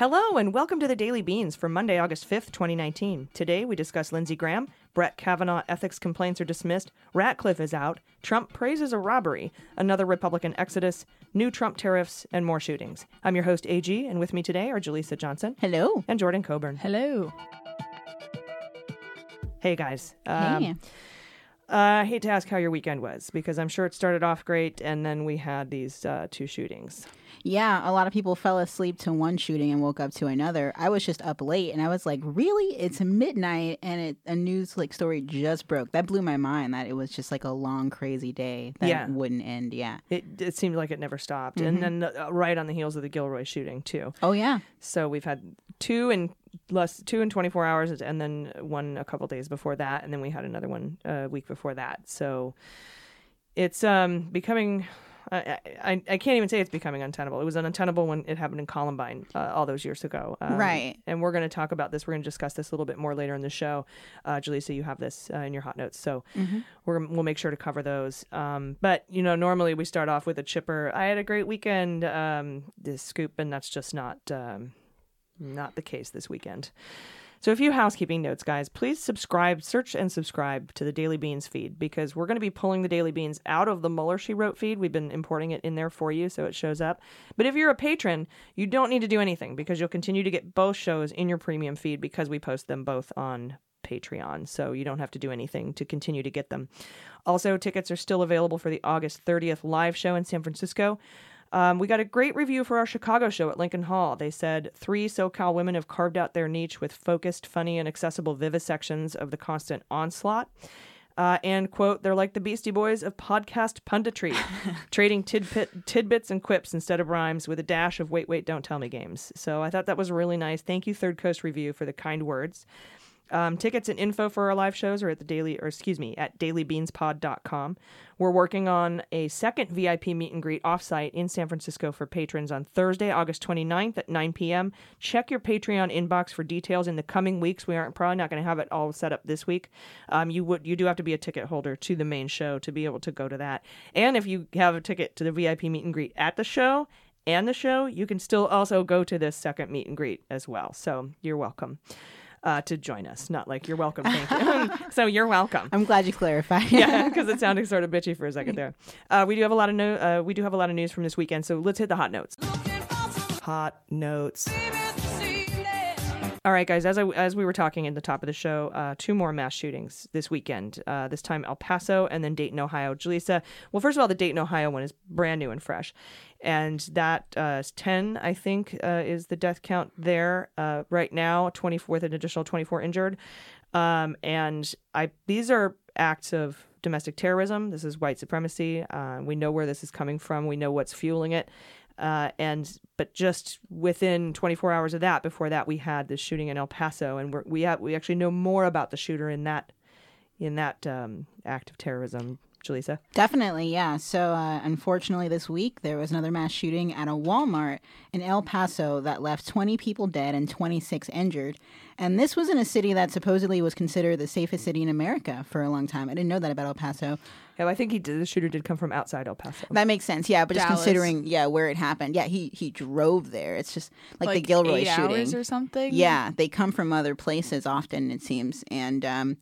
Hello, and welcome to the Daily Beans for Monday, August 5th, 2019. Today we discuss Lindsey Graham, Brett Kavanaugh ethics complaints are dismissed, Ratcliffe is out, Trump praises a robbery, another Republican exodus, new Trump tariffs, and more shootings. I'm your host, AG, and with me today are Jaleesa Johnson Hello. and Jordan Coburn. Hello. Hey, guys. Um, hey. Uh, I hate to ask how your weekend was because I'm sure it started off great, and then we had these uh, two shootings. Yeah, a lot of people fell asleep to one shooting and woke up to another. I was just up late and I was like, "Really? It's midnight and it, a news like story just broke." That blew my mind that it was just like a long crazy day that Yeah. wouldn't end. Yeah. It, it seemed like it never stopped, and then uh, right on the heels of the Gilroy shooting too. Oh yeah. So we've had two in less two in 24 hours, and then one a couple days before that, and then we had another one a week before that. So it's um becoming. I, I, I can't even say it's becoming untenable. It was untenable when it happened in Columbine uh, all those years ago. Um, Right. And we're going to talk about this. We're going to discuss this a little bit more later in the show. Uh, Jaleesa, you have this uh, in your hot notes. So we're, we'll make sure to cover those. Um, but, you know, normally we start off with a chipper. I had a great weekend, um, this scoop, and that's just not. Um, not the case this weekend. So, a few housekeeping notes, guys. Please subscribe, search and subscribe to the Daily Beans feed because we're going to be pulling the Daily Beans out of the Mueller She Wrote feed. We've been importing it in there for you so it shows up. But if you're a patron, you don't need to do anything because you'll continue to get both shows in your premium feed because we post them both on Patreon. So, you don't have to do anything to continue to get them. Also, tickets are still available for the August 30th live show in San Francisco. Um, we got a great review for our Chicago show at Lincoln Hall. They said three SoCal women have carved out their niche with focused, funny, and accessible vivisections of the constant onslaught. Uh, and quote, they're like the Beastie Boys of podcast punditry, trading tidbit, tidbits and quips instead of rhymes with a dash of wait, wait, don't tell me games. So I thought that was really nice. Thank you, Third Coast Review, for the kind words. Um, tickets and info for our live shows are at the daily, or excuse me, at dailybeanspod.com. We're working on a second VIP meet and greet offsite in San Francisco for patrons on Thursday, August 29th at 9 p.m. Check your Patreon inbox for details in the coming weeks. We aren't probably not going to have it all set up this week. Um, you would you do have to be a ticket holder to the main show to be able to go to that. And if you have a ticket to the VIP meet and greet at the show and the show, you can still also go to this second meet and greet as well. So you're welcome uh, to join us. Not like you're welcome, thank you. so you're welcome. I'm glad you clarified. yeah, because it sounded sort of bitchy for a second there. Uh, we do have a lot of no- uh, we do have a lot of news from this weekend, so let's hit the hot notes. Hot notes. All right, guys. As I, as we were talking at the top of the show, uh, two more mass shootings this weekend. Uh, this time El Paso and then Dayton, Ohio. Jaleesa. Well, first of all, the Dayton, Ohio one is brand new and fresh, and that uh, is ten. I think uh, is the death count there uh, right now. Twenty four with an additional twenty four injured. Um, and I these are acts of domestic terrorism. This is white supremacy. Uh, we know where this is coming from. We know what's fueling it. Uh, and but just within 24 hours of that, before that, we had this shooting in El Paso, and we're, we we actually know more about the shooter in that in that um, act of terrorism. Jaleesa. Definitely, yeah. So, uh, unfortunately, this week there was another mass shooting at a Walmart in El Paso that left 20 people dead and 26 injured. And this was in a city that supposedly was considered the safest city in America for a long time. I didn't know that about El Paso. Yeah, I think he did. The shooter did come from outside El Paso. That makes sense, yeah. But just Dallas. considering, yeah, where it happened, yeah, he he drove there. It's just like, the Gilroy eight shooting. hours or something. Yeah, they come from other places often, it seems. And um,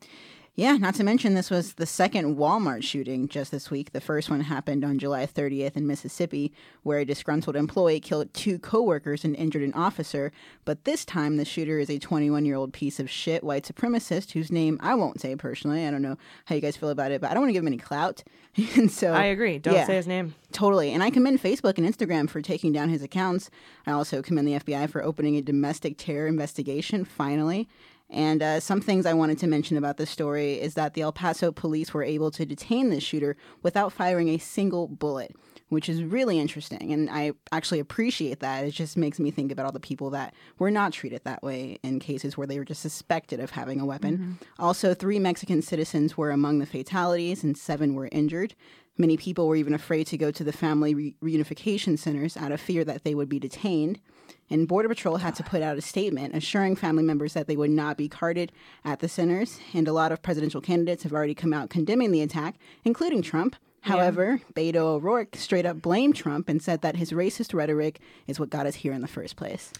yeah, not to mention this was the second Walmart shooting just this week. The first one happened on July 30th in Mississippi, where a disgruntled employee killed two coworkers and injured an officer. But this time, the shooter is a 21 year old piece of shit white supremacist whose name I won't say personally. I don't know how you guys feel about it, but I don't want to give him any clout. and so I agree. Don't yeah. say his name. Totally. And I commend Facebook and Instagram for taking down his accounts. I also commend the FBI for opening a domestic terror investigation, finally. And uh, some things I wanted to mention about this story is that the El Paso police were able to detain the shooter without firing a single bullet. which is really interesting. And I actually appreciate that. It just makes me think about all the people that were not treated that way in cases where they were just suspected of having a weapon. Also, three Mexican citizens were among the fatalities and seven were injured. Many people were even afraid to go to the family re- reunification centers out of fear that they would be detained. And Border Patrol had to put out a statement assuring family members that they would not be carded at the centers. And a lot of presidential candidates have already come out condemning the attack, including Trump. However, Beto O'Rourke straight up blamed Trump and said that his racist rhetoric is what got us here in the first place.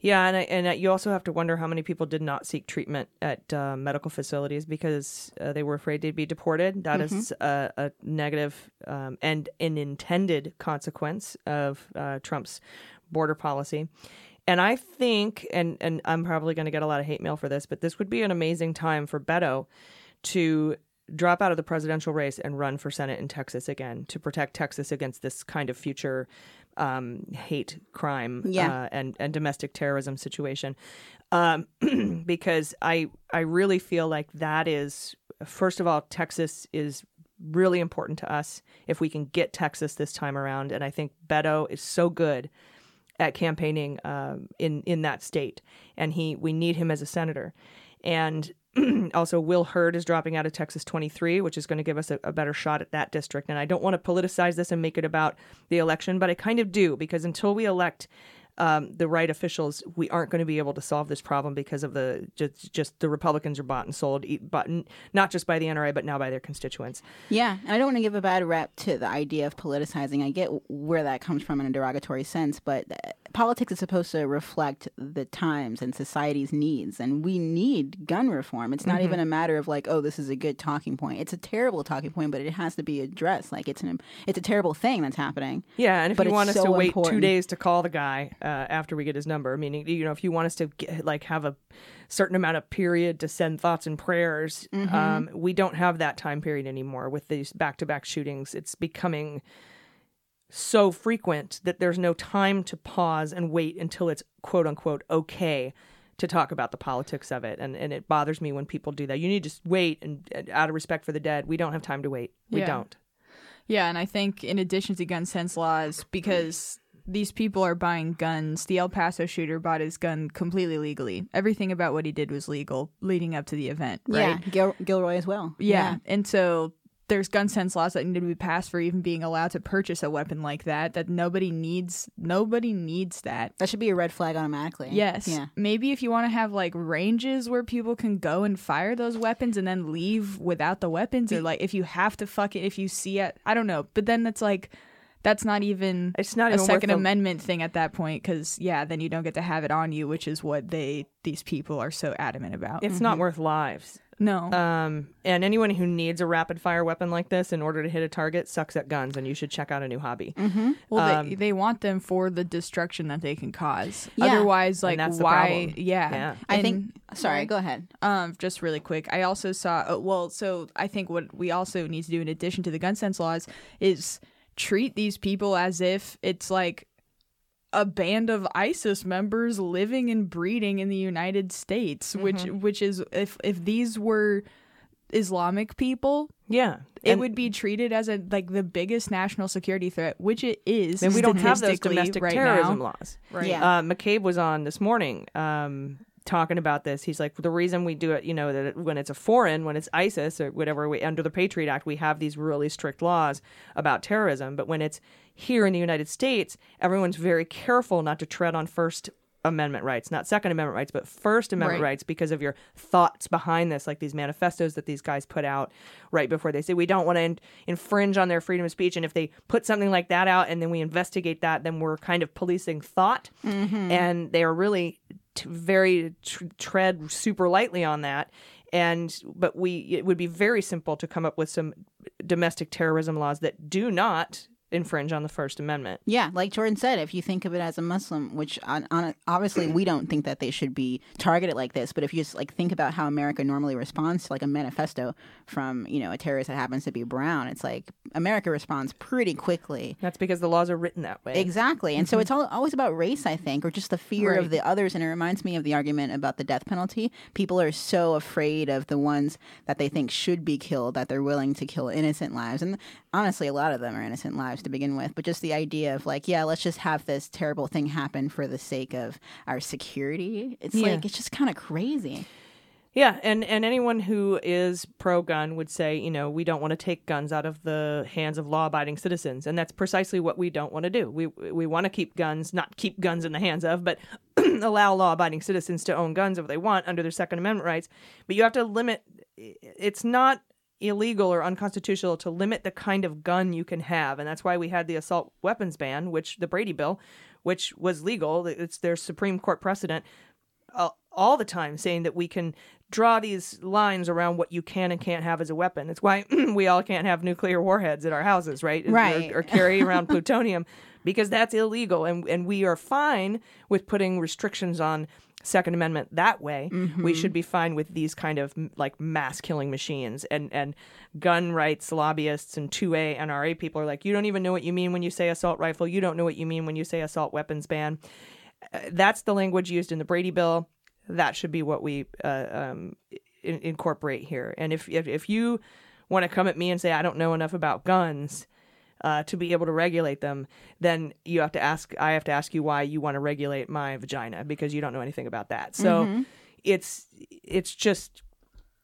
Yeah, and I, and you also have to wonder how many people did not seek treatment at uh, medical facilities because uh, they were afraid they'd be deported. That is a, a negative um, and an intended consequence of uh, Trump's border policy. And I think, and and I'm probably going to get a lot of hate mail for this, but this would be an amazing time for Beto to drop out of the presidential race and run for Senate in Texas again to protect Texas against this kind of future um, hate crime Yeah. uh, and and domestic terrorism situation, um, because I I really feel like that is first of all Texas is really important to us if we can get Texas this time around, and I think Beto is so good at campaigning um, in in that state, and he we need him as a senator, and also Will Hurd is dropping out of Texas 23, which is going to give us a, a better shot at that district. And I don't want to politicize this and make it about the election, but I kind of do because until we elect um, the right officials, we aren't going to be able to solve this problem because of the just, just the Republicans are bought and sold, but n- not just by the NRA, but now by their constituents. Yeah, and I don't want to give a bad rep to the idea of politicizing. I get where that comes from in a derogatory sense, but uh, politics is supposed to reflect the times and society's needs, and we need gun reform. It's not even a matter of like, oh, this is a good talking point. It's a terrible talking point, but it has to be addressed. Like it's an it's a terrible thing that's happening. Yeah, and if But you want us so to wait two days to call the guy uh, after we get his number, meaning you know, if you want us to get, like have a certain amount of period to send thoughts and prayers, Mm-hmm. um, we don't have that time period anymore with these back-to-back shootings. It's becoming so frequent that there's no time to pause and wait until it's quote unquote okay to talk about the politics of it and and it bothers me when people do that you need to just wait and, and out of respect for the dead we don't have time to wait we Yeah. don't Yeah, and I think in addition to gun sense laws, because these people are buying guns, the El Paso shooter bought his gun completely legally. Everything about what he did was legal leading up to the event, right? Yeah, Gil- Gilroy as well. Yeah. And so there's gun sense laws that need to be passed for even being allowed to purchase a weapon like that that nobody needs nobody needs that. that should be a red flag automatically. Yes. Yeah. Maybe if you want to have like ranges where people can go and fire those weapons and then leave without the weapons, or like if you have to fuck it, if you see it, I don't know. But then it's like, that's not even It's not a even Second the- Amendment thing at that point because yeah, then you don't get to have it on you, which is what they these people are so adamant about. it's not worth lives no, Um, and anyone who needs a rapid fire weapon like this in order to hit a target sucks at guns, and you should check out a new hobby. well um, they, they want them for the destruction that they can cause. Yeah. Otherwise, like that's why? Yeah, Yeah. I And- think. Sorry, go ahead. Um, just really quick, I also saw. Uh, well, so I think what we also need to do in addition to the gun sense laws is treat these people as if it's like a band of ISIS members living and breeding in the United States, which which is if if these were Islamic people, Yeah, it And- would be treated as a like the biggest national security threat, which it is. And we don't have those domestic right terrorism now. laws. Right. Yeah. Uh, McCabe was on this morning um, talking about this. He's like, the reason we do it, you know, that when it's a foreign, when it's ISIS or whatever, we, under the Patriot Act, we have these really strict laws about terrorism. But when it's here in the United States, everyone's very careful not to tread on First Amendment rights, not Second Amendment rights, but First Amendment Right. rights because of your thoughts behind this, like these manifestos that these guys put out right before they say we don't want to in- infringe on their freedom of speech. And if they put something like that out and then we investigate that, then we're kind of policing thought. Mm-hmm. And they are really t- very tr- tread super lightly on that. And but we it would be very simple to come up with some domestic terrorism laws that do not infringe on the First Amendment. Yeah, like Jordan said, if you think of it as a Muslim, which on, on obviously we don't think that they should be targeted like this, but if you just like think about how America normally responds to like a manifesto from you know a terrorist that happens to be brown, it's like America responds pretty quickly. That's because the laws are written that way. Exactly, and so mm-hmm. it's all, always about race, I think, or just the fear of the others. And it reminds me of the argument about the death penalty. People are so afraid of the ones that they think should be killed that they're willing to kill innocent lives. And honestly, a lot of them are innocent lives lives to begin with, but just the idea of like, yeah, let's just have this terrible thing happen for the sake of our security. It's Yeah. like it's just kind of crazy. Yeah, and and anyone who is pro gun would say, you know, we don't want to take guns out of the hands of law-abiding citizens, and that's precisely what we don't want to do. We we want to keep guns, not keep guns in the hands of, but allow law-abiding citizens to own guns if they want under their Second Amendment rights. But you have to limit. It's not illegal or unconstitutional to limit the kind of gun you can have, and that's why we had the assault weapons ban, which the Brady bill, which was legal. It's their Supreme Court precedent uh, all the time saying that we can draw these lines around what you can and can't have as a weapon. It's why we all can't have nuclear warheads at our houses, right? Or- Right. Or, carry around plutonium because that's illegal. And, and we are fine with putting restrictions on Second Amendment that way. We should be fine with these kind of like mass killing machines and, and gun rights lobbyists and 2A NRA people are like, you don't even know what you mean when you say assault rifle. You don't know what you mean when you say assault weapons ban that's the language used in the Brady bill. That should be what we uh, um, in- incorporate here. And if, if if you want to come at me and say I don't know enough about guns uh, to be able to regulate them, then you have to ask. I have to ask you why you want to regulate my vagina because you don't know anything about that. So it's it's just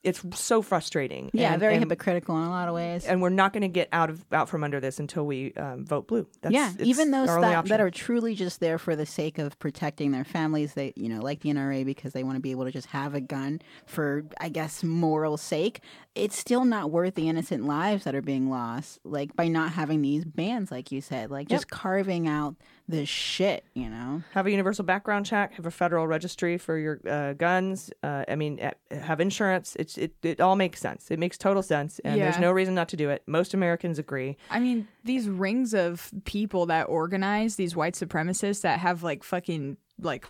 it's so frustrating. Yeah, and, very and, hypocritical in a lot of ways. and we're not going to get out of out from under this until we um, vote blue. That's, yeah, even those that, that are truly just there for the sake of protecting their families, they you know, like the NRA because they want to be able to just have a gun for I guess moral sake. It's still not worth the innocent lives that are being lost, like by not having these bans, like you said, like just carving out the shit, you know. have a universal background check, have a federal registry for your uh, guns. Uh, I mean, eh, have insurance. It's it, it all makes sense. It makes total sense, and there's no reason not to do it. Most Americans agree. I mean, these rings of people that organize these white supremacists that have like fucking like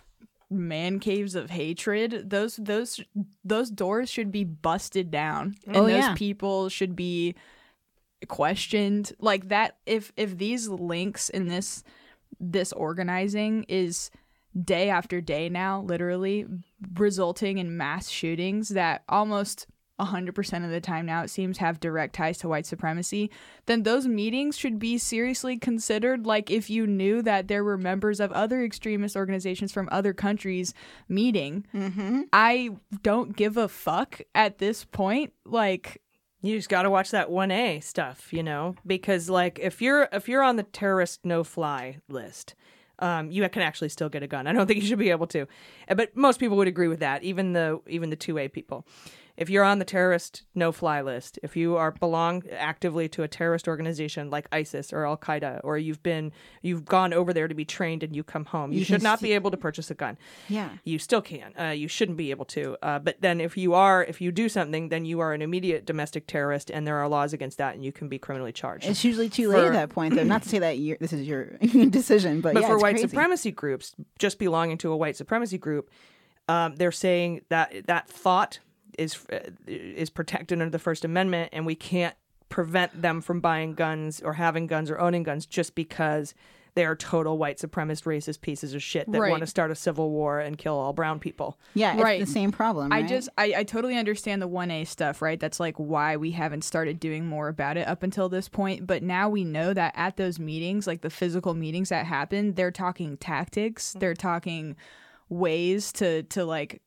man caves of hatred. Those those those doors should be busted down, and Oh, those yeah. people should be questioned. Like that. If if these links in this this organizing is day after day now, literally resulting in mass shootings that almost 100% of the time now it seems have direct ties to white supremacy, then those meetings should be seriously considered. Like if you knew that there were members of other extremist organizations from other countries meeting, I don't give a fuck at this point. Like, You just got to watch that 1A stuff, you know, because like if you're if you're on the terrorist no fly list, um, you can actually still get a gun. I don't think you should be able to, but most people would agree with that. Even the even the 2A people. If you're on the terrorist no fly list, if you are belong actively to a terrorist organization like ISIS or Al Qaeda, or you've been you've gone over there to be trained and you come home, you, You should not see- be able to purchase a gun Yeah. you still can. Uh, you shouldn't be able to. Uh, but then if you are, if you do something, then you are an immediate domestic terrorist, and there are laws against that, and you can be criminally charged. It's usually too late For- at that point, though. Not to say that you're, this is your decision, but, but yeah, for white crazy. supremacy groups, just belonging to a white supremacy group, um, they're saying that that thought is uh, is protected under the First Amendment, and we can't prevent them from buying guns or having guns or owning guns just because they are total white supremacist racist pieces of shit that Right. want to start a civil war and kill all brown people. Yeah, it's Right. the same problem. I just I, I totally understand the 1A stuff, right? That's like why we haven't started doing more about it up until this point. But now we know that at those meetings, like the physical meetings that happen, they're talking tactics, they're talking ways to to like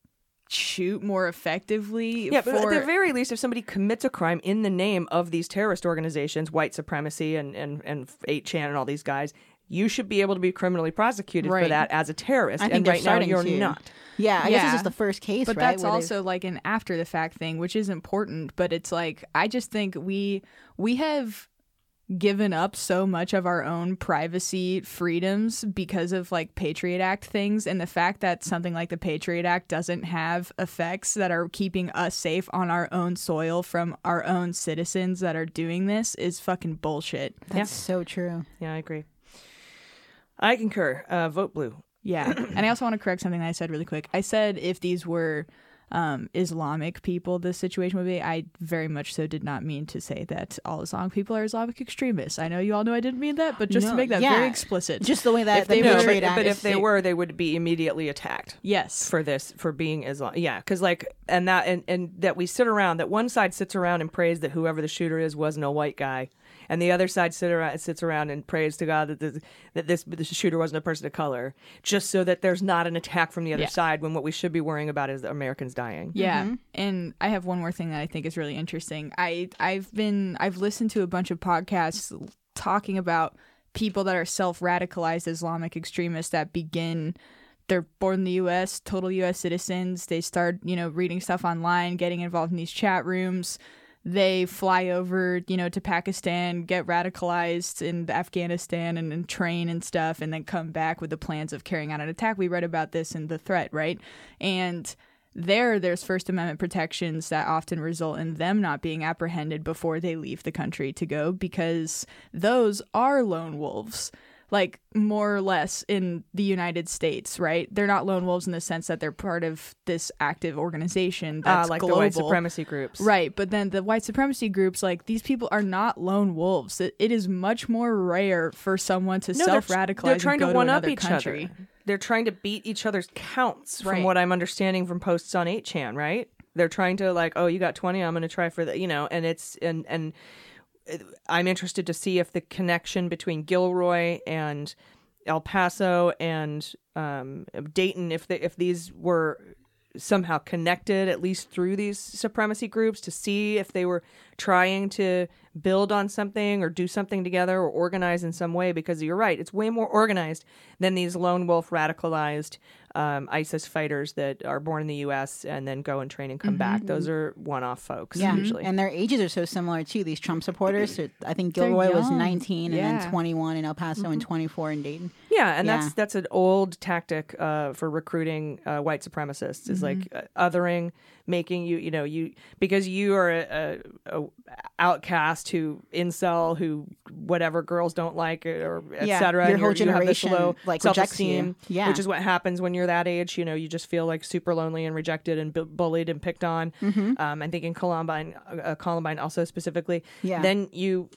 shoot more effectively. Yeah, but at the very least, if somebody commits a crime in the name of these terrorist organizations, white supremacy and and and 8chan and all these guys, you should be able to be criminally prosecuted for that as a terrorist. I think and right now you're to. not. Yeah, I guess this is the first case, but right? that's where they've- also like an after the fact thing which is important but it's like i just think we we have given up so much of our own privacy freedoms because of like patriot act things and the fact that something like the patriot act doesn't have effects that are keeping us safe on our own soil from our own citizens that are doing this is fucking bullshit That's so true. Yeah, I agree. I concur. Uh, vote blue. Yeah. and I also want to correct something that I said really quick. I said if these were um, Islamic people this situation would be. I very much so did not mean to say that all Islamic people are Islamic extremists. I know you all know I didn't mean that, but just No, to make that yeah. very explicit. Just the way that If they they were- but, but if they were, they would be immediately attacked yes. for this for being Islam. Yeah, because like and that and and that we sit around that one side sits around and prays that whoever the shooter is wasn't a white guy, and the other side sit around sits around and prays to God that this, that this this shooter wasn't a person of color, just so that there's not an attack from the other Yeah. side when what we should be worrying about is Americans dying. Yeah, mm-hmm. and I have one more thing that I think is really interesting. I I've been I've listened to a bunch of podcasts talking about people that are self-radicalized Islamic extremists that begin they're born in the US, total US citizens. They start, you know, reading stuff online, getting involved in these chat rooms. They fly over, you know, to Pakistan, get radicalized in Afghanistan and, and train and stuff, and then come back with the plans of carrying out an attack. We read about this in The Threat, right? And there there's first amendment protections that often result in them not being apprehended before they leave the country to go because those are lone wolves like more or less in the United States, right? They're not lone wolves in the sense that they're part of this active organization Uh, that's like global. the white supremacy groups, Right, but then the white supremacy groups, like these people are not lone wolves. It, it is much more rare for someone to No, self-radicalize They're trying to to one up each country. other. They're trying to beat each other's counts, from Right. what I'm understanding from posts on 8chan. Right? They're trying to like, oh, you got 20, I'm going to try for the, you know, and it's and and I'm interested to see if the connection between Gilroy and El Paso and um, Dayton, if if these were somehow connected at least through these supremacy groups to see if they were trying to build on something or do something together or organize in some way because you're right it's way more organized than these lone wolf radicalized um, isis fighters that are born in the us and then go and train and come back those are one-off folks yeah, usually and their ages are so similar too. These Trump supporters. So I think Gilroy was young. 19 and then 21 in El Paso and 24 in Dayton. Yeah, and Yeah. that's that's an old tactic uh, for recruiting uh, white supremacists is like uh, othering, making you you know you because you are a, a, a outcast who incel who whatever girls don't like or Yeah, etc. your and whole you're- you have this generation, low like, self-esteem, you. Yeah. which is what happens when you're that age. You know, you just feel like super lonely and rejected and bu- bullied and picked on. Mm-hmm. Um, I'm thinking Columbine, uh, Columbine also specifically. Yeah. Then you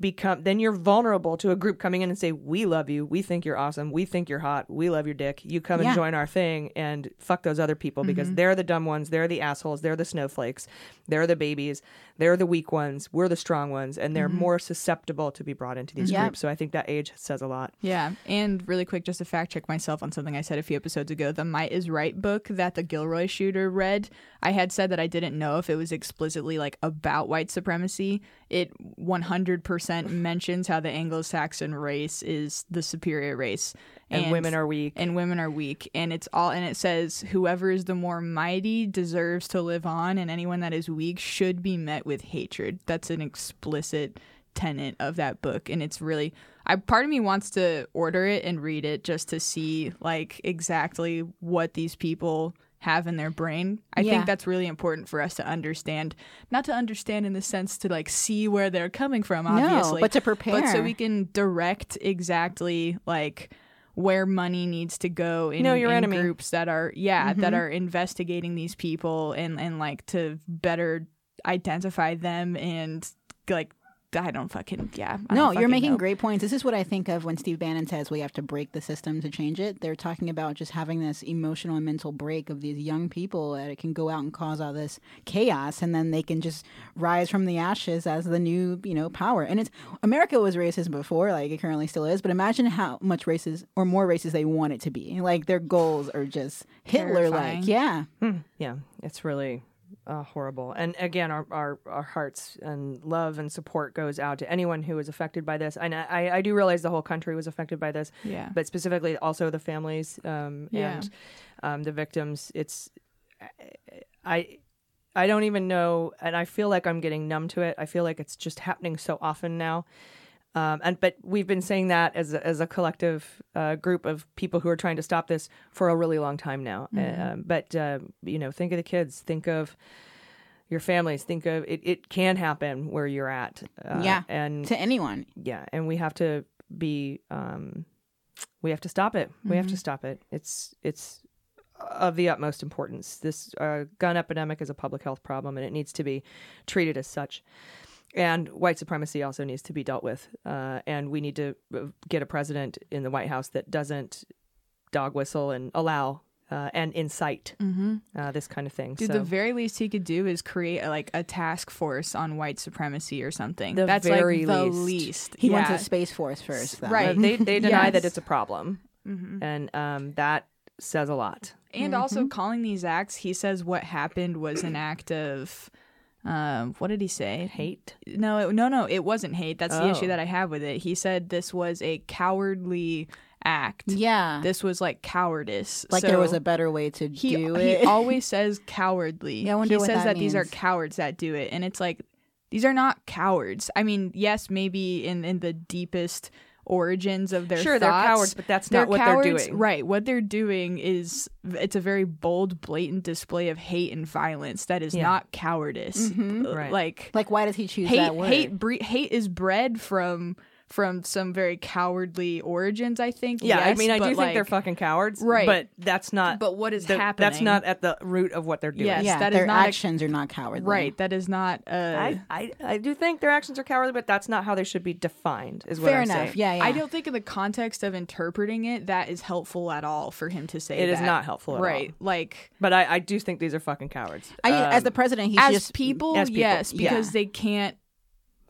become then you're vulnerable to a group coming in and say we love you. We think you're awesome. We think you're hot. We love your dick. You come Yeah. and join our thing and fuck those other people because Mm-hmm. they're the dumb ones. They're the assholes. They're the snowflakes. They're the babies. They're the weak ones. We're the strong ones. And they're more susceptible to be brought into these Mm-hmm. Yeah. groups. So i think that age says a lot. Yeah, and really quick, just to fact check myself on something I said a few episodes ago, the Might is Right book that the Gilroy shooter read, I had said that I didn't know if it was explicitly like about white supremacy. It 100% mentions how the Anglo-Saxon race is the superior race, and, women are weak and women are weak, and it's all and it says whoever is the more mighty deserves to live on, and anyone that is weak should be met with hatred. That's an explicit tenet of that book and it's really I part of me wants to order it and read it just to see like exactly what these people have in their brain. I Yeah. think that's really important for us to understand. Not to understand in the sense to like see where they're coming from, obviously. but to prepare. But so we can direct exactly like where money needs to go in, Know your in enemy. groups that are yeah, Mm-hmm. that are investigating these people and and like to better identify them and like I don't fucking yeah. I No, you're making know. great points. This is what I think of when Steve Bannon says we have to break the system to change it. They're talking about just having this emotional and mental break of these young people that it can go out and cause all this chaos, and then they can just rise from the ashes as the new, you know, power. And it's America was racist before, like it currently still is. But imagine how much racist or more racist they want it to be. Like their goals are just Hitler like. Yeah. Hmm. yeah it's really uh, horrible. And again our, our our hearts and love and support goes out to anyone who was affected by this. And i i do realize the whole country was affected by this Yeah. but specifically also the families um Yeah. and um the victims. It's i i don't even know and i feel like i'm getting numb to it. I feel like it's just happening so often now um, and but we've been saying that as a, as a collective uh, group of people who are trying to stop this for a really long time now. Um, but uh, you know, think of the kids. Think of your families. Think of it. It can happen where you're at. Uh, Yeah. and To anyone. yeah, and we have to be. Um, we have to stop it. We Mm-hmm. have to stop it. It's it's of the utmost importance. This uh, gun epidemic is a public health problem, and it needs to be treated as such. And white supremacy also needs to be dealt with. Uh, and we need to uh, get a president in the White House that doesn't dog whistle and allow uh, and incite uh, this kind of thing. Mm-hmm. Dude, so the very least he could do is create a, like a task force on white supremacy or something. The That's very like the least. least. He yeah. wants a space force first, though. Right. uh, they they deny that it's a problem, Mm-hmm. and um, that says a lot. And Mm-hmm. also calling these acts, he says what happened was an act of, um, what did he say? Hate. No, it, no, no, it wasn't hate. That's the Oh. issue that I have with it. He said this was a cowardly act. Yeah. This was like cowardice. like there was a better way to he, do it. he always says cowardly. Yeah, I wonder he says that that, these are cowards that do it, and it's like these are not cowards. I mean, yes, maybe in in the deepest origins of their Sure, they're cowards, but that's they're not what cowards, they're doing. Right. What they're doing is it's a very bold, blatant display of hate and violence that is Yeah. not cowardice. Uh, Right. Like like, why does he choose hate that word? hate bre- hate is bred from from some very cowardly origins, I think. Yeah, I mean, I do but, think they're fucking cowards, Right. But that's not. But what is the- That's not at the root of what they're doing. Yes, yeah, that is their not a- actions are not cowardly. Right. That is not uh I, I, I do think their actions are cowardly, but that's not how they should be defined. Is what Fair I'm enough. saying. Yeah, yeah. I don't think in the context of interpreting it that is helpful at all for him to say It is that. not helpful at all. right. Like But I, I do think these are fucking cowards. I, as Um, the president, he's as just people, as people, yes, yeah. because they can't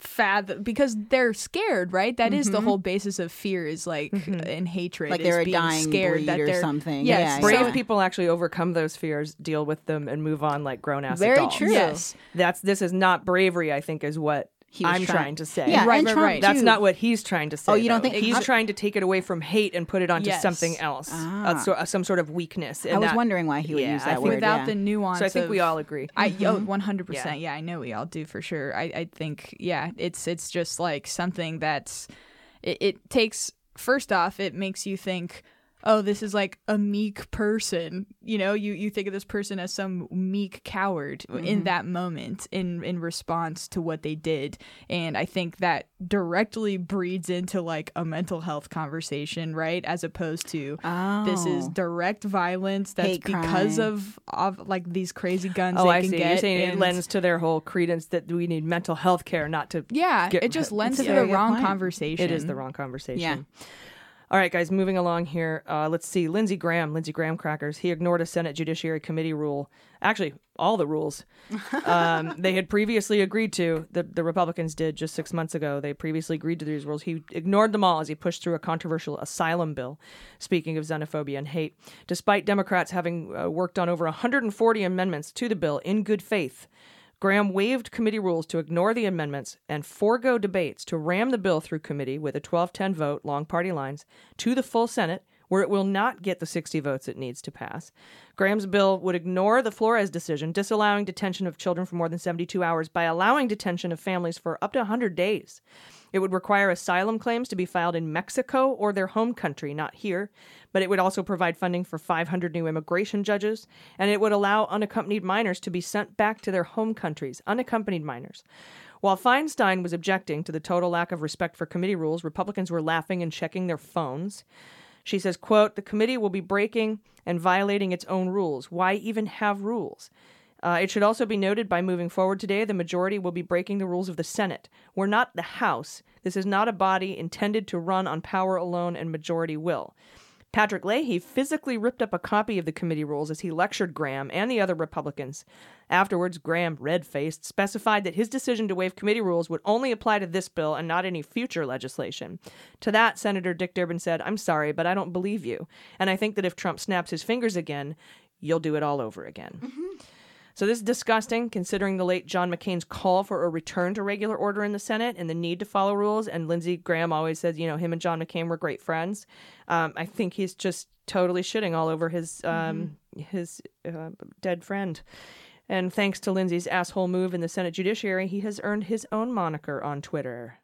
fathom because they're scared, right? That is the mm-hmm. whole basis of fear is like mm-hmm. and hatred. like they're a being dying scared that or they're something. Yes, yeah, brave yeah. people actually overcome those fears, deal with them, and move on like grown ass Very adults. true. Yes. That's this is not bravery. I think is what He was I'm trying- trying to say. Yeah, Right, right, right. That's not what he's trying to say. Oh, you don't though. think- he's I- trying to take it away from hate and put it onto Yes. something else, Ah. uh, so, uh, some sort of weakness. I was that- wondering why he would yeah, use that word. without yeah. the nuance. So I think we all agree. I oh, one hundred Yeah. percent. Yeah, I know we all do for sure. I I think yeah, it's it's just like something that's it, it takes first off, it makes you think. Oh, this is like a meek person. You know, you, you think of this person as some meek coward Mm-hmm. in that moment in in response to what they did. And I think that directly breeds into like a mental health conversation, right? As opposed to this is Oh. direct violence that's Hate because crime. of of like these crazy guns Oh, they I can see. get. You're saying it and- lends to their whole credence that we need mental health care, not to. Yeah, get- it just lends to the wrong point. conversation. It is the wrong conversation. Yeah. All right, guys, moving along here. Uh, let's see. Lindsey Graham, Lindsey Graham crackers. He ignored a Senate Judiciary Committee rule. Actually, all the rules um, they had previously agreed to. The, the Republicans did just six months ago. They previously agreed to these rules. He ignored them all as he pushed through a controversial asylum bill. Speaking of xenophobia and hate, despite Democrats having uh, worked on over 140 amendments to the bill in good faith. Graham waived committee rules to ignore the amendments and forego debates to ram the bill through committee with a 12 10 vote, long party lines, to the full Senate, where it will not get the 60 votes it needs to pass. Graham's bill would ignore the Flores decision, disallowing detention of children for more than 72 hours by allowing detention of families for up to 100 days. It would require asylum claims to be filed in Mexico or their home country, not here, but it would also provide funding for 500 new immigration judges, and it would allow unaccompanied minors to be sent back to their home countries, unaccompanied minors. While Feinstein was objecting to the total lack of respect for committee rules, Republicans were laughing and checking their phones. She says, quote, the committee will be breaking and violating its own rules. Why even have rules? Uh, it should also be noted by moving forward today, the majority will be breaking the rules of the Senate. We're not the House. This is not a body intended to run on power alone and majority will. Patrick Leahy physically ripped up a copy of the committee rules as he lectured Graham and the other Republicans. Afterwards, Graham, red faced, specified that his decision to waive committee rules would only apply to this bill and not any future legislation. To that, Senator Dick Durbin said, I'm sorry, but I don't believe you. And I think that if Trump snaps his fingers again, you'll do it all over again. Mm-hmm. So this is disgusting, considering the late John McCain's call for a return to regular order in the Senate and the need to follow rules. And Lindsey Graham always says, you know, him and John McCain were great friends. Um, I think he's just totally shitting all over his um, his uh, dead friend. And thanks to Lindsey's asshole move in the Senate Judiciary, he has earned his own moniker on Twitter.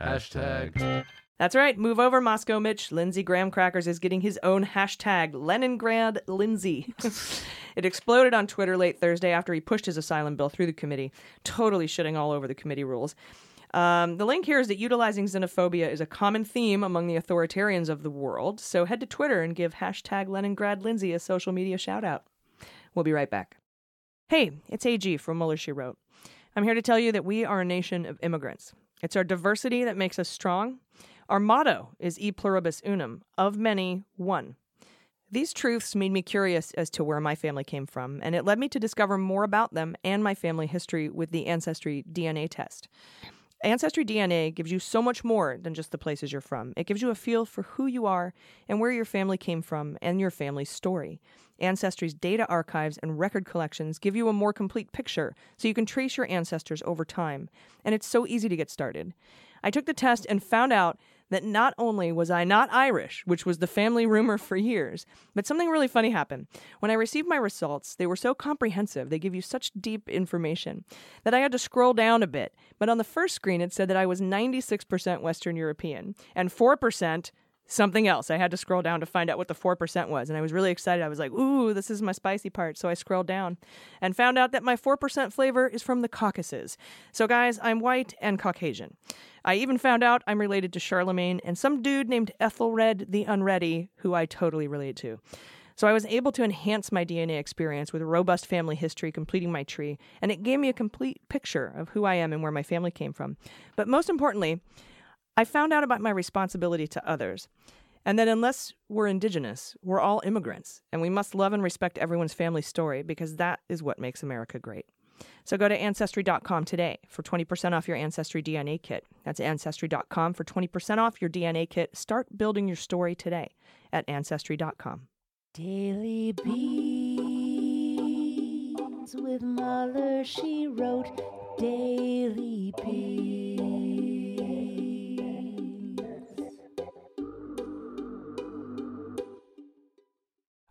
Hashtag. That's right. Move over, Moscow Mitch. Lindsey Graham Crackers is getting his own hashtag, Leningrad Lindsey. it exploded on Twitter late Thursday after he pushed his asylum bill through the committee, totally shitting all over the committee rules. Um, the link here is that utilizing xenophobia is a common theme among the authoritarians of the world. So head to Twitter and give hashtag Leningrad Lindsey a social media shout out. We'll be right back. Hey, it's AG from Mueller She Wrote. I'm here to tell you that we are a nation of immigrants. It's our diversity that makes us strong. Our motto is E pluribus unum, of many, one. These truths made me curious as to where my family came from, and it led me to discover more about them and my family history with the Ancestry DNA test. Ancestry DNA gives you so much more than just the places you're from. It gives you a feel for who you are and where your family came from and your family's story. Ancestry's data archives and record collections give you a more complete picture so you can trace your ancestors over time. And it's so easy to get started. I took the test and found out that not only was I not Irish, which was the family rumor for years, but something really funny happened. When I received my results, they were so comprehensive, they give you such deep information, that I had to scroll down a bit. But on the first screen, it said that I was 96% Western European and 4% something else. I had to scroll down to find out what the 4% was. And I was really excited. I was like, ooh, this is my spicy part. So I scrolled down and found out that my 4% flavor is from the Caucasus. So, guys, I'm white and Caucasian. I even found out I'm related to Charlemagne and some dude named Ethelred the Unready, who I totally relate to. So I was able to enhance my DNA experience with a robust family history completing my tree, and it gave me a complete picture of who I am and where my family came from. But most importantly, I found out about my responsibility to others, and that unless we're indigenous, we're all immigrants, and we must love and respect everyone's family story because that is what makes America great. So go to ancestry.com today for 20% off your Ancestry DNA kit. That's ancestry.com for 20% off your DNA kit. Start building your story today at ancestry.com. Daily Beans with Mueller, she wrote Daily Beans.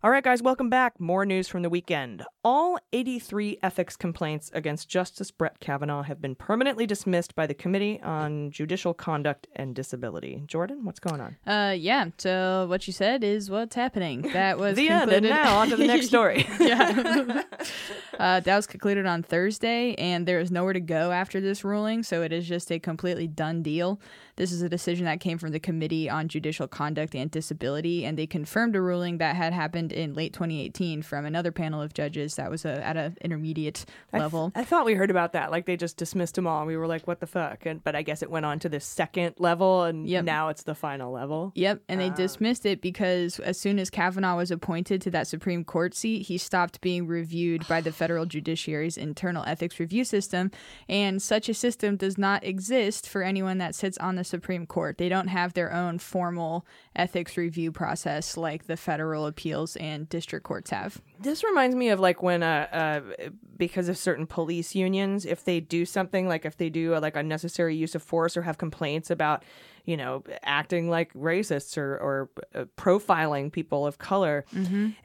All right, guys, welcome back. More news from the weekend. All 83 ethics complaints against Justice Brett Kavanaugh have been permanently dismissed by the Committee on Judicial Conduct and Disability. Jordan, what's going on? Uh, yeah. So what you said is what's happening. That was the end. And now on to the next story. yeah. uh, that was concluded on Thursday, and there is nowhere to go after this ruling, so it is just a completely done deal. This is a decision that came from the Committee on Judicial Conduct and Disability, and they confirmed a ruling that had happened in late 2018 from another panel of judges that was a, at an intermediate I th- level. I, thought we heard about that. Like they just dismissed them all. And we were like, what the fuck? And but I guess it went on to the second level, and Yep. now it's the final level. Yep, and they dismissed it because as soon as Kavanaugh was appointed to that Supreme Court seat, he stopped being reviewed by the federal judiciary's internal ethics review system, and such a system does not exist for anyone that sits on the Supreme Court. They don't have their own formal ethics review process like the federal appeals and district courts have. This reminds me of like when, uh, uh, because of certain police unions, if they do something like if they do uh, like unnecessary use of force or have complaints about, you know, acting like racists or or uh, profiling people of color,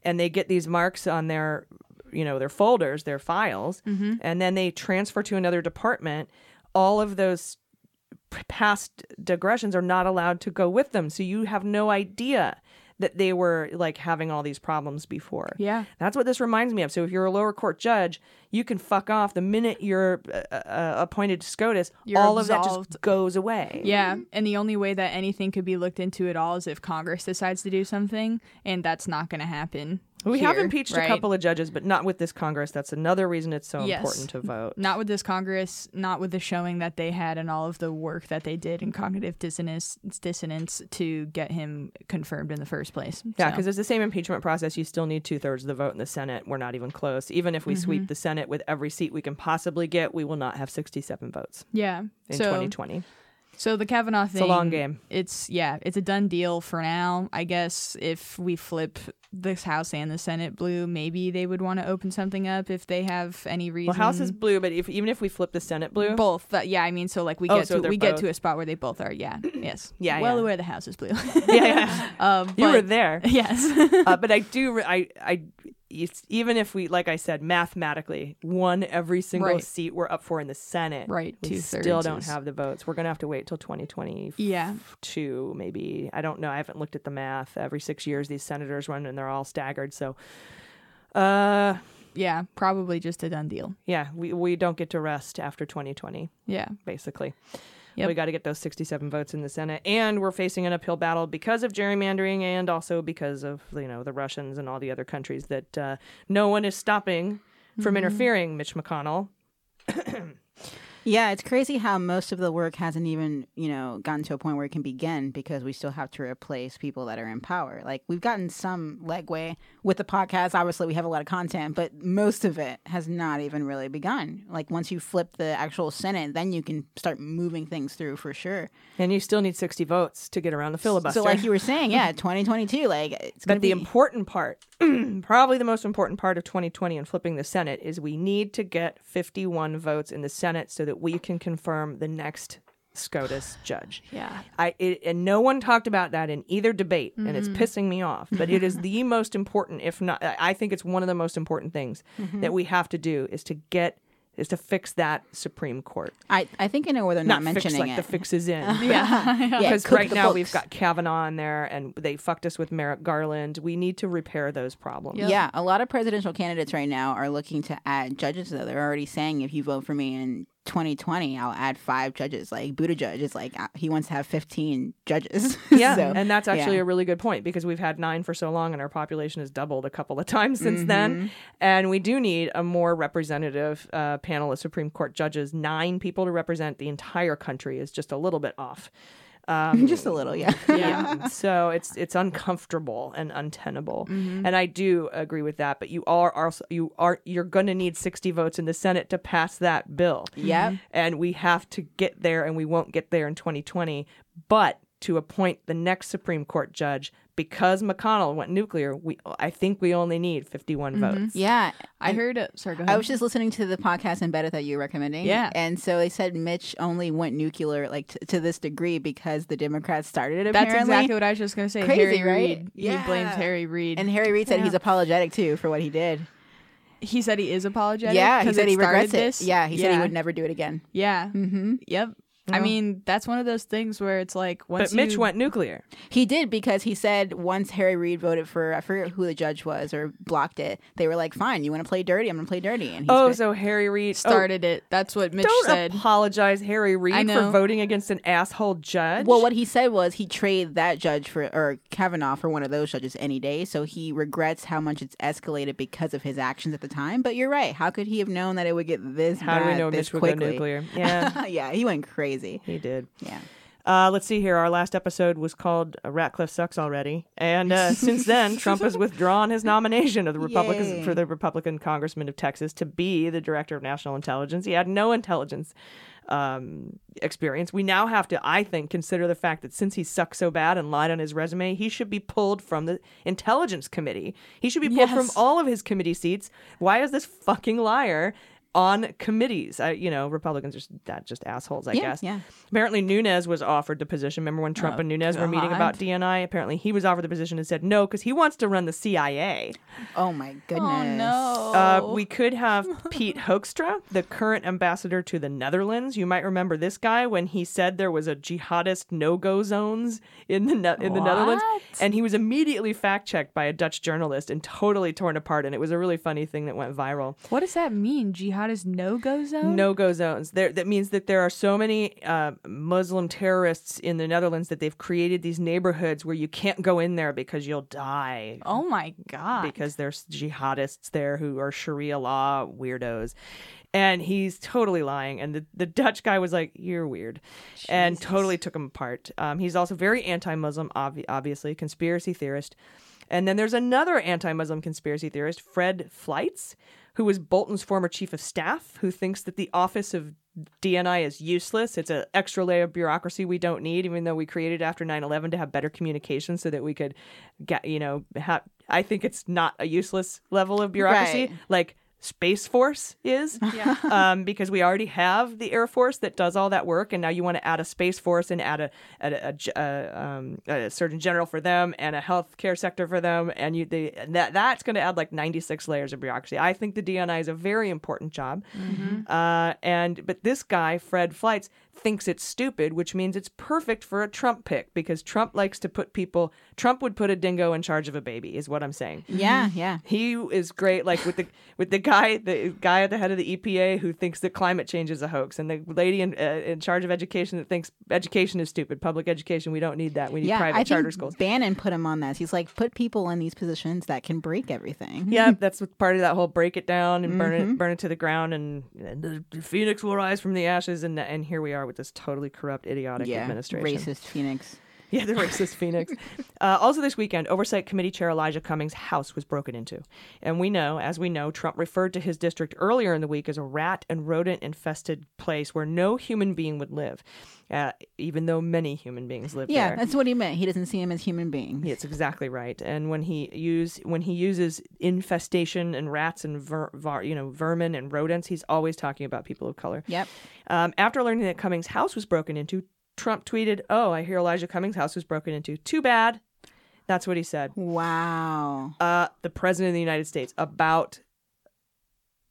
and they get these marks on their, you know, their folders, their files, and then they transfer to another department, all of those past digressions are not allowed to go with them. So you have no idea that they were like having all these problems before. Yeah. That's what this reminds me of. So if you're a lower court judge, you can fuck off the minute you're uh, uh, appointed to SCOTUS. You're all of that just goes away. Yeah, and the only way that anything could be looked into at all is if Congress decides to do something, and that's not going to happen. We have here, impeached a couple of judges, but not with this Congress. That's another reason it's so Yes. important to vote. not with this Congress, not with the showing that they had and all of the work that they did in cognitive dissonance, dissonance to get him confirmed in the first place. Yeah, So, because it's the same impeachment process. You still need two thirds of the vote in the Senate. We're not even close. Even if we Mm-hmm. sweep the Senate with every seat we can possibly get, we will not have 67 votes yeah. in so, 2020. So the Kavanaugh thing, It's a long game. It's yeah, it's a done deal for now. I guess if we flip this House and the Senate blue, maybe they would want to open something up if they have any reason. Well, House is blue, but if even if we flip the Senate blue, both. Uh, yeah, I mean, so like we Oh, get so to we get to a spot where they both are. Yeah. Yes. Yeah, Well yeah. aware the House is blue. yeah, yeah. um, you were there. Yes. uh, but I do. re- I I even if we, like I said, mathematically won every single Right. seat we're up for in the Senate, Right, We still don't have the votes. We're gonna have to wait till 2022, yeah. maybe. I don't know. I haven't looked at the math. Every six years, these senators run, and they're all staggered. So, uh, Yeah. Probably just a done deal. yeah, we we don't get to rest after 2020, Yeah. basically. Yep. We got to get those 67 votes in the Senate, and we're facing an uphill battle because of gerrymandering and also because of you know the Russians and all the other countries that uh, no one is stopping from interfering. Mitch McConnell. Yeah, it's crazy how most of the work hasn't even, you know, gotten to a point where it can begin because we still have to replace people that are in power. Like we've gotten some legway with the podcast. Obviously, we have a lot of content, but most of it has not even really begun. Like once you flip the actual Senate, then you can start moving things through for sure. And you still need 60 votes to get around the filibuster. So, like you were saying, yeah, 2022, like it's But the be important part, probably the most important part of 2020 and flipping the Senate, is we need to get 51 votes in the Senate so that we can confirm the next SCOTUS judge. Yeah. I it, and no one talked about that in either debate, and it's mm-hmm. pissing me off. But it is the most important, if not, I I think it's one of the most important things mm-hmm. that we have to do is to get is to fix that Supreme Court. I, I think I know where they're not, Not, fix mentioning like it. the fixes in. Yeah. yeah, Because cook right now we've got Kavanaugh in there, and they fucked us with Merrick Garland. We need to repair those problems. Yep. Yeah, a lot of presidential candidates right now are looking to add judges. Though they're already saying, if you vote for me in 2020, I'll add five judges. Like Buttigieg is like uh, he wants to have 15 judges. Yeah, So, and that's actually yeah. a really good point because we've had nine for so long, and our population has doubled a couple of times since Mm-hmm. then. And we do need a more representative uh, panel of Supreme Court judges. Nine people to represent the entire country is just a little bit off. Um, just a little. Yeah. yeah. so it's it's uncomfortable and untenable, Mm-hmm. and I do agree with that. But you are also you are you're going to need 60 votes in the Senate to pass that bill Yeah. and we have to get there and we won't get there in 2020 but to appoint the next supreme court judge because mcconnell went nuclear we i think we only need 51 votes Yeah. I heard it. Sorry, go ahead. I was just listening to the podcast embedded that you were recommending. Yeah. And so they said Mitch only went nuclear like t- to this degree because the Democrats started it. That's apparently. exactly what I was just gonna say. Crazy, Harry right? Reid. Yeah. He blames Harry Reid. And Harry Reid said he's apologetic too for what he did. he said he is apologetic. yeah, he 'cause said he started regrets this. it. Yeah, he said he would never do it again. Yeah. Mm-hmm. Yep. I mean, that's one of those things where it's like once but mitch you- went nuclear He did because he said once Harry Reid voted for I forget who the judge was or blocked it, they were like, "Fine, you want to play dirty? I'm going to play dirty." And he's oh been- so harry reid oh, started it. That's what Mitch said. don't said. apologize harry reid for know. voting against an asshole judge well, what he said was he traded that judge for or Kavanaugh for one of those judges any day. So he regrets how much it's escalated because of his actions at the time. But you're right. How could he have known that it would get this how do we bad know this mitch would go quickly? nuclear yeah yeah, he went crazy. he did Yeah. Uh, let's see here. Our last episode was called uh, "Ratcliffe Sucks Already," and uh, since then, Trump has withdrawn his nomination of the Republicans Yay. for the Republican congressman of Texas to be the director of national intelligence. He had no intelligence um, experience. We now have to, I think, consider the fact that since he sucks so bad and lied on his resume, he should be pulled from the intelligence committee. He should be pulled from all of his committee seats. Why is this fucking liar? On committees, I, you know, Republicans are that just assholes, I Yeah, guess. yeah. Apparently, Nunes was offered the position. Remember when Trump Oh, and Nunes were meeting about DNI? Apparently, he was offered the position and said no because he wants to run the CIA. Oh my goodness. oh no. Uh, we could have Pete Hoekstra, the current ambassador to the Netherlands. You might remember this guy when he said there was a jihadist no-go zones in the ne- in the Netherlands, and he was immediately fact-checked by a Dutch journalist and totally torn apart. And it was a really funny thing that went viral. what does that mean? Jihadist no go zone? no go zones. There, that means that there are so many uh, Muslim terrorists in the Netherlands that they've created these neighborhoods where you can't go in there because you'll die. Oh my god. Because there's jihadists there who are Sharia law weirdos. And he's totally lying. And the, the Dutch guy was like, You're weird. And totally took him apart. Um, he's also very anti Muslim, obvi- obviously, conspiracy theorist. And then there's another anti Muslim conspiracy theorist, Fred Fleitz, who was Bolton's former chief of staff, who thinks that the office of DNI is useless. It's an extra layer of bureaucracy we don't need, even though we created after 9 11 to have better communication so that we could get, you know, have. I think it's not a useless level of bureaucracy. Right. Like, Space Force is, Yeah. um, because we already have the Air Force that does all that work, and now you want to add a Space Force and add a add a, a uh, um, a Surgeon General for them and a healthcare sector for them, and you they, and that that's going to add like ninety six layers of bureaucracy. I think the DNI is a very important job, uh, and but this guy Fred Fleitz thinks it's stupid, which means it's perfect for a Trump pick because Trump likes to put people. Trump would put a dingo in charge of a baby, is what I'm saying. Yeah, yeah. He is great, like with the with the guy the guy at the head of the EPA who thinks that climate change is a hoax, and the lady in, uh, in charge of education that thinks education is stupid. Public education, we don't need that. We need yeah, private I charter think schools. Bannon put him on that. He's like, put people in these positions that can break everything. Yeah, that's part of that whole break it down and burn Mm-hmm. it, burn it to the ground, and, and the, the phoenix will rise from the ashes. And and here we are with this totally corrupt, idiotic administration. yeah, administration. racist Phoenix. Yeah, the racist Phoenix. Uh, also, this weekend, Oversight Committee Chair Elijah Cummings' house was broken into. And we know, as we know, Trump referred to his district earlier in the week as a rat and rodent infested place where no human being would live, uh, even though many human beings live Yeah, there. Yeah, that's what he meant. He doesn't see him as human beings. It's exactly right. And when he use when he uses infestation and rats and ver, var, you know vermin and rodents, he's always talking about people of color. Yep. Um, after learning that Cummings' house was broken into, Trump tweeted, "Oh, I hear Elijah Cummings' house was broken into. Too bad." That's what he said. Wow. Uh, the president of the United States about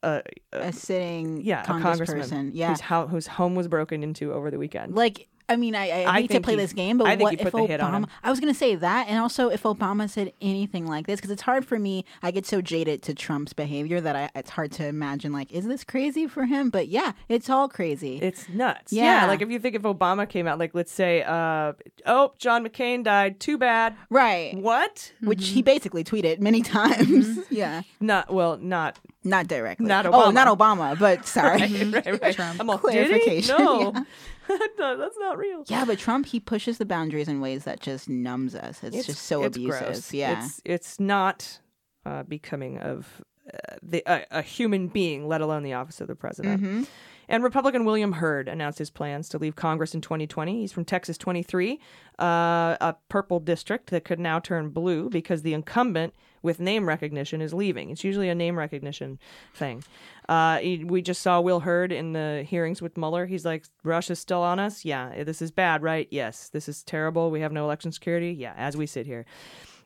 uh, A sitting yeah, a congressman Yeah. whose, ho- whose home was broken into over the weekend. Like, I mean, I, I I hate to play he- this game, but what if the hit on him. Obama? I was going to say that, and also if Obama said anything like this, because it's hard for me. I get so jaded to Trump's behavior that I, it's hard to imagine. Like, is this crazy for him? But yeah, it's all crazy. It's nuts. Yeah. Like if you think if Obama came out, like let's say, uh, oh, John McCain died. Too bad. right. What? Which he basically tweeted many times. yeah. Not well, not Not directly. Not Obama. Oh, Obama. not Obama, but sorry. right, right, right. Trump. I'm all? Clarification, No, No, that's not real. Yeah, but Trump he pushes the boundaries in ways that just numbs us. It's, just so it's abusive. gross. Yeah. it's it's not uh, becoming of uh, the uh, a human being, let alone the office of the president. Mm-hmm. And Republican William Hurd announced his plans to leave Congress in 2020. He's from Texas 23, uh, a purple district that could now turn blue because the incumbent with name recognition is leaving. It's usually a name recognition thing. Uh, he- we just saw Will Hurd in the hearings with Mueller. He's like, Russia's still on us? Yeah. This is bad, right? Yes. This is terrible. We have no election security? Yeah, as we sit here.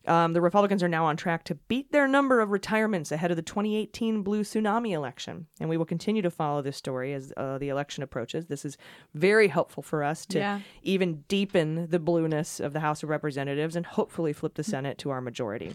Um, the Republicans are now on track to beat their number of retirements ahead of the 2018 blue tsunami election. And we will continue to follow this story as uh, the election approaches. This is very helpful for us to Yeah. even deepen the blueness of the House of Representatives and hopefully flip the Senate to our majority.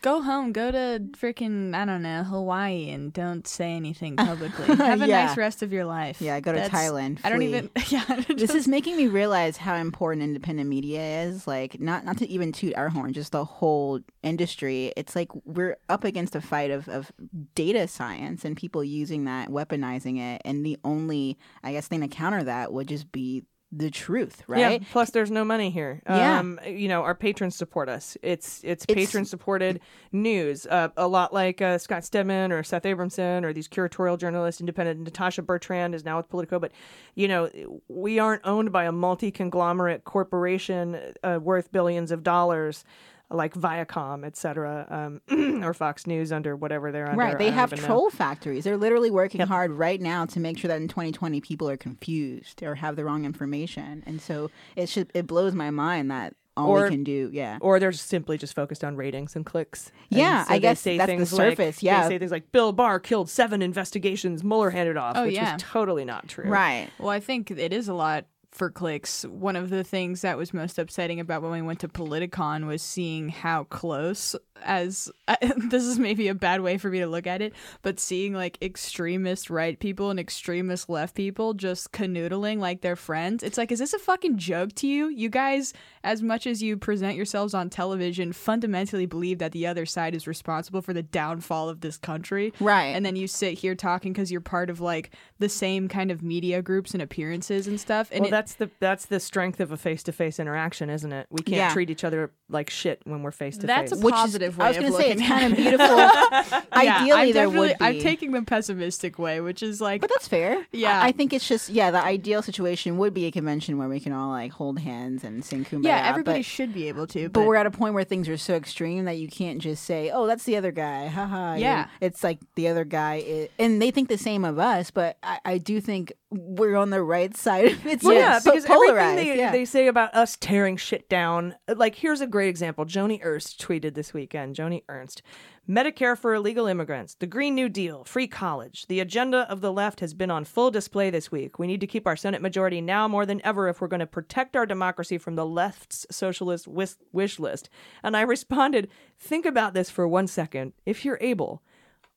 Go home. Go to freaking I don't know Hawaii and don't say anything publicly. Have a Yeah. nice rest of your life. Yeah, go to That's- Thailand, I don't flee. even. Yeah. this is making me realize how important independent media is. Like, not not to even toot our horn, just the whole industry. It's like we're up against a fight of, of data science and people using that, weaponizing it, and the only, I guess, thing to counter that would just be the truth, right? Yeah. Plus, there's no money here. Yeah. Um, you know, our patrons support us. It's it's, It's- patron supported news. Uh, a lot like uh, Scott Stedman or Seth Abramson or these curatorial journalists, independent. Natasha Bertrand is now with Politico, but you know, we aren't owned by a multi conglomerate corporation uh, worth billions of dollars. Like Viacom, et cetera, um, or Fox News under whatever they're under. Right. They have even know. troll factories. They're literally working hard right now to make sure that in 2020 people are confused or have the wrong information. And so it should it blows my mind that all Or- we can do, yeah. or they're simply just focused on ratings and clicks. And Yeah, so I guess say that's the things like- surface, yeah. they say things like Bill Barr killed seven investigations, Mueller handed off, Oh, which yeah. was totally not true. Right. Well, I think it is a lot for clicks. One of the things that was most upsetting about when we went to Politicon was seeing how close, as this is maybe a bad way for me to look at it, but seeing like extremist right people and extremist left people just canoodling like they're friends. It's like, is this a fucking joke to you? You guys, as much as you present yourselves on television, fundamentally believe that the other side is responsible for the downfall of this country. Right. And then you sit here talking because you're part of like the same kind of media groups and appearances and stuff. And Well, it- that's the that's the strength of a face to face interaction, isn't it? We can't Yeah. treat each other like shit when we're face to face. That's a Which is- positive way I was of gonna say it's looking at kind of it. beautiful. Yeah, Ideally, I'm there would be. I'm taking the pessimistic way, which is like, But that's fair. Yeah. I, I think it's just yeah. The ideal situation would be a convention where we can all like hold hands and sing kumbaya. yeah, everybody But, should be able to. but But, we're at a point where things are so extreme that you can't just say, "Oh, that's the other guy." Haha. Yeah. It's like the other guy, is, and they think the same of us. But I, I do think we're on the right side. It's Well, yeah, so because polarized. everything they, yeah. they say about us tearing shit down, uh, like here's a great example. Joni Ernst tweeted this weekend. Joni Ernst, Medicare for illegal immigrants, the Green New Deal, free college. The agenda of the left has been on full display this week. We need to keep our Senate majority now more than ever if we're going to protect our democracy from the left's socialist wish, wish list. And I responded, think about this for one second, if you're able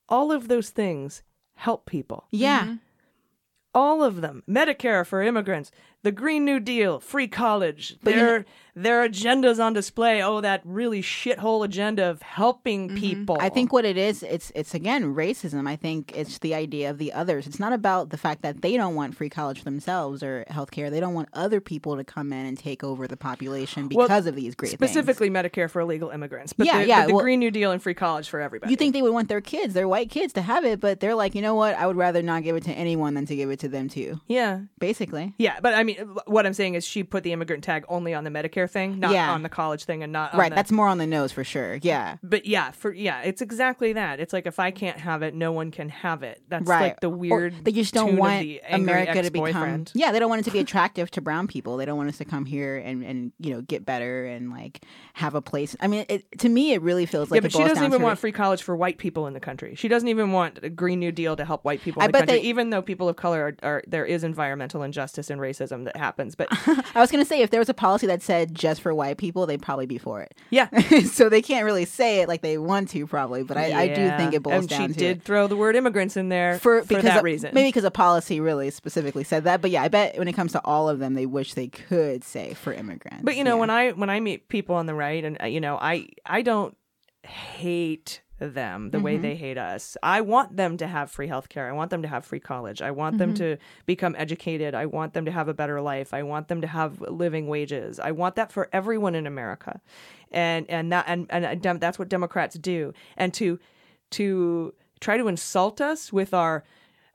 all of those things help people. Yeah. Mm-hmm. All of them. Medicare for immigrants, the Green New Deal, free college, But you their their agendas on display. Oh, that really shithole agenda of helping mm-hmm. people. I think what it is, it's it's again racism. I think it's the idea of the others. It's not about the fact that they don't want free college for themselves or healthcare. They don't want other people to come in and take over the population Well, because of these great things. specifically Medicare for illegal immigrants. But Yeah, the, yeah, but the well- Green New Deal and free college for everybody. You think they would want their kids, their white kids, to have it, but they're like, you know what? I would rather not give it to anyone than to give it to them too. Yeah. Basically. Yeah, but I mean, what I'm saying is she put the immigrant tag only on the Medicare thing, not Yeah. on the college thing, and not on Right. the- That's more on the nose for sure. Yeah. But yeah, for yeah, it's exactly that. It's like if I can't have it, no one can have it. That's right. like the Or weird. they just don't want America to become. Yeah, they don't want it to be attractive to brown people. They don't want us to come here and and you know get better and like have a place. I mean, it, to me, it really feels like yeah, but she doesn't even want free college for white people in the country. She doesn't even want a Green New Deal to help white people in I the bet country. they- even though people of color are, are there is environmental injustice and racism that happens. But I was gonna say if there was a policy that said just for white people, they'd probably be for it. yeah, so they can't really say it like they want to, probably. But I, I do think it boils and down she to did it. throw the word immigrants in there for for, that of- reason. Maybe because a policy really specifically said that. But yeah, I bet when it comes to all of them, they wish they could say for immigrants. But you know, Yeah. when I when I meet people on the right, and uh, you know, I I don't hate them the way they hate us. I want them to have free healthcare. I want them to have free college. I want them to become educated. I want them to have a better life. I want them to have living wages. I want that for everyone in America, and and that and and uh, that's what Democrats do. And to to try to insult us with our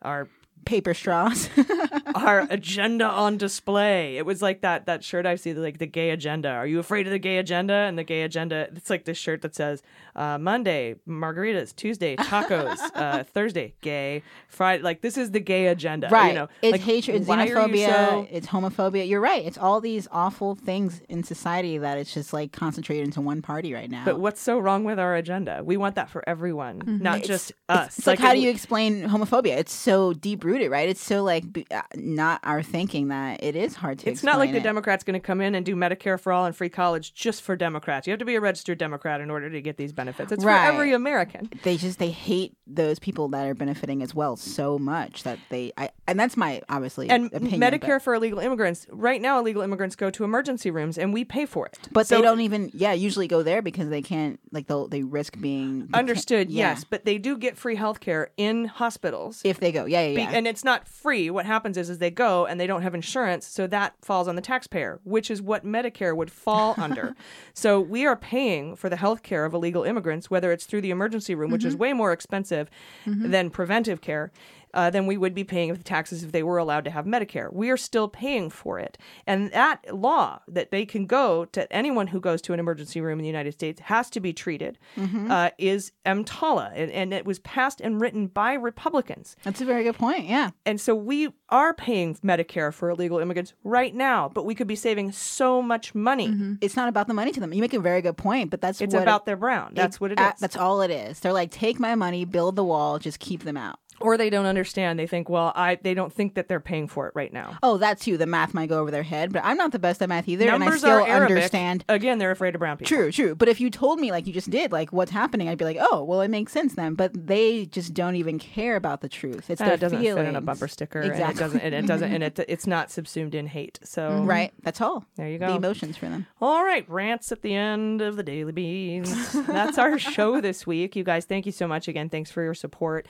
our paper straws. our agenda on display. It was like that that shirt I see, like the gay agenda. Are you afraid of the gay agenda? And the gay agenda, it's like this shirt that says uh, Monday margaritas, Tuesday tacos, uh, Thursday gay, Friday. Like this is the gay agenda, right. You know, it's like, hatred, it's xenophobia, so- it's homophobia. You're right. It's all these awful things in society that it's just like concentrated into one party right now. But what's so wrong with our agenda? We want that for everyone, not just us. It's like, how it- do you explain homophobia? It's so deep rooted, right? It's so like b- uh, not our thinking that it is hard to. It's not like the it. Democrats going to come in and do Medicare for all and free college just for Democrats. You have to be a registered Democrat in order to get these benefits. It's Right. for every American. They just they hate those people that are benefiting as well so much that they. I, and that's my obviously and opinion, but- Medicare for illegal immigrants. Right now, illegal immigrants go to emergency rooms, and we pay for it. But So- they don't even, yeah, usually go there because they can't, like, they'll, they risk being. Understood, yeah. yes, but they do get free health care in hospitals. If they go, yeah, yeah, Be- yeah. And it's not free. What happens is, is they go and they don't have insurance, so that falls on the taxpayer, which is what Medicare would fall under. So we are paying for the health care of illegal immigrants, whether it's through the emergency room, which is Mm-hmm. way more expensive than preventive care. Uh, than we would be paying with taxes if they were allowed to have Medicare. We are still paying for it. And that law that they can go to anyone who goes to an emergency room in the United States has to be treated Mm-hmm. uh, is EMTALA. And, and it was passed and written by Republicans. That's a very good point. Yeah. And so we are paying Medicare for illegal immigrants right now, but we could be saving so much money. It's not about the money to them. You make a very good point, but that's It's about their brown. That's what it is. That's all it is. They're like, take my money, build the wall, just keep them out. Or they don't understand. They think, well, I they don't think that they're paying for it right now. Oh, that's you. The math might go over their head, but I'm not the best at math either, and I still Arabic. understand. Again, they're afraid of brown people. True, true. But if you told me like you just did, like what's happening, I'd be like, oh, well, it makes sense then. But they just don't even care about the truth. It's Uh, their it doesn't feelings. fit in a bumper sticker, and it Exactly. doesn't. And it doesn't. And it it's not subsumed in hate. So Right. That's all. There you The go. emotions for them. All right, rants at the end of the Daily Beans. That's our show this week. You guys, thank you so much again. Thanks for your support.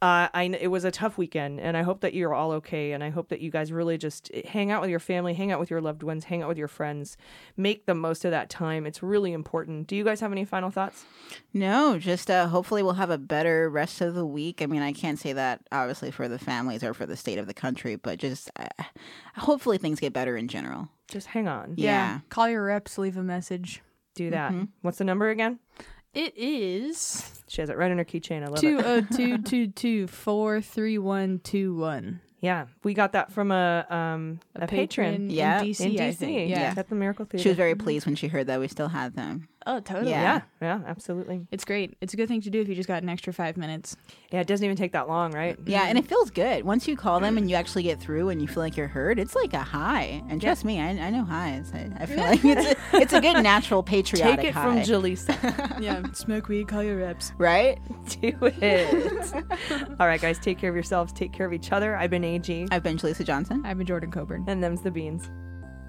Uh, I it was a tough weekend, and I hope that you're all okay. And I hope that you guys really just eh, hang out with your family, hang out with your loved ones, hang out with your friends, make the most of that time. It's really important. Do you guys have any final thoughts? No, just uh, hopefully we'll have a better rest of the week. I mean, I can't say that obviously for the families or for the state of the country, but just uh, hopefully things get better in general. Just hang on. Yeah. Call your reps, leave a message. Do that. Mm-hmm. What's the number again? It is She has it right on her keychain. I love two it. oh two two two four three one two one. Yeah, we got that from a um a, patron. patron Yeah. in DC, in DC, I think. yeah, Yeah. at the Miracle Theater. She was very pleased when she heard that we still had them. Oh, totally. Yeah. yeah, yeah, absolutely. It's great. It's a good thing to do if you just got an extra five minutes. Yeah, it doesn't even take that long, right? Yeah, and it feels good. Once you call them and you actually get through and you feel like you're heard, it's like a high. And trust me, I, I know highs. I, I feel like it's a, it's a good natural patriotic Take it high. from Jaleesa. yeah, smoke weed, call your reps. right? Do it. All right, guys, take care of yourselves. Take care of each other. I've been AG, I've been Jaleesa Johnson. I'm a Jordan Coburn. and them's the beans.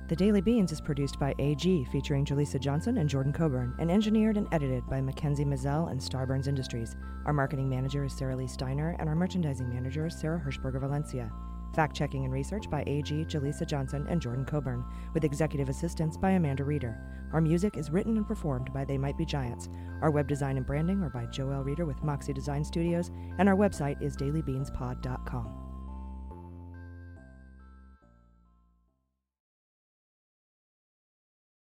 The Daily Beans is produced by AG, featuring Jaleesa Johnson and Jordan Coburn, and engineered and edited by Mackenzie Mazzell and Starburns Industries. Our marketing manager is Sarah Lee Steiner, and our merchandising manager is Sarah Hirschberger Valencia. Fact checking and research by AG, Jaleesa Johnson, and Jordan Coburn, with executive assistance by Amanda Reeder. Our music is written and performed by They Might Be Giants. Our web design and branding are by Joel Reeder with Moxie Design Studios, and our website is dailybeanspod.com.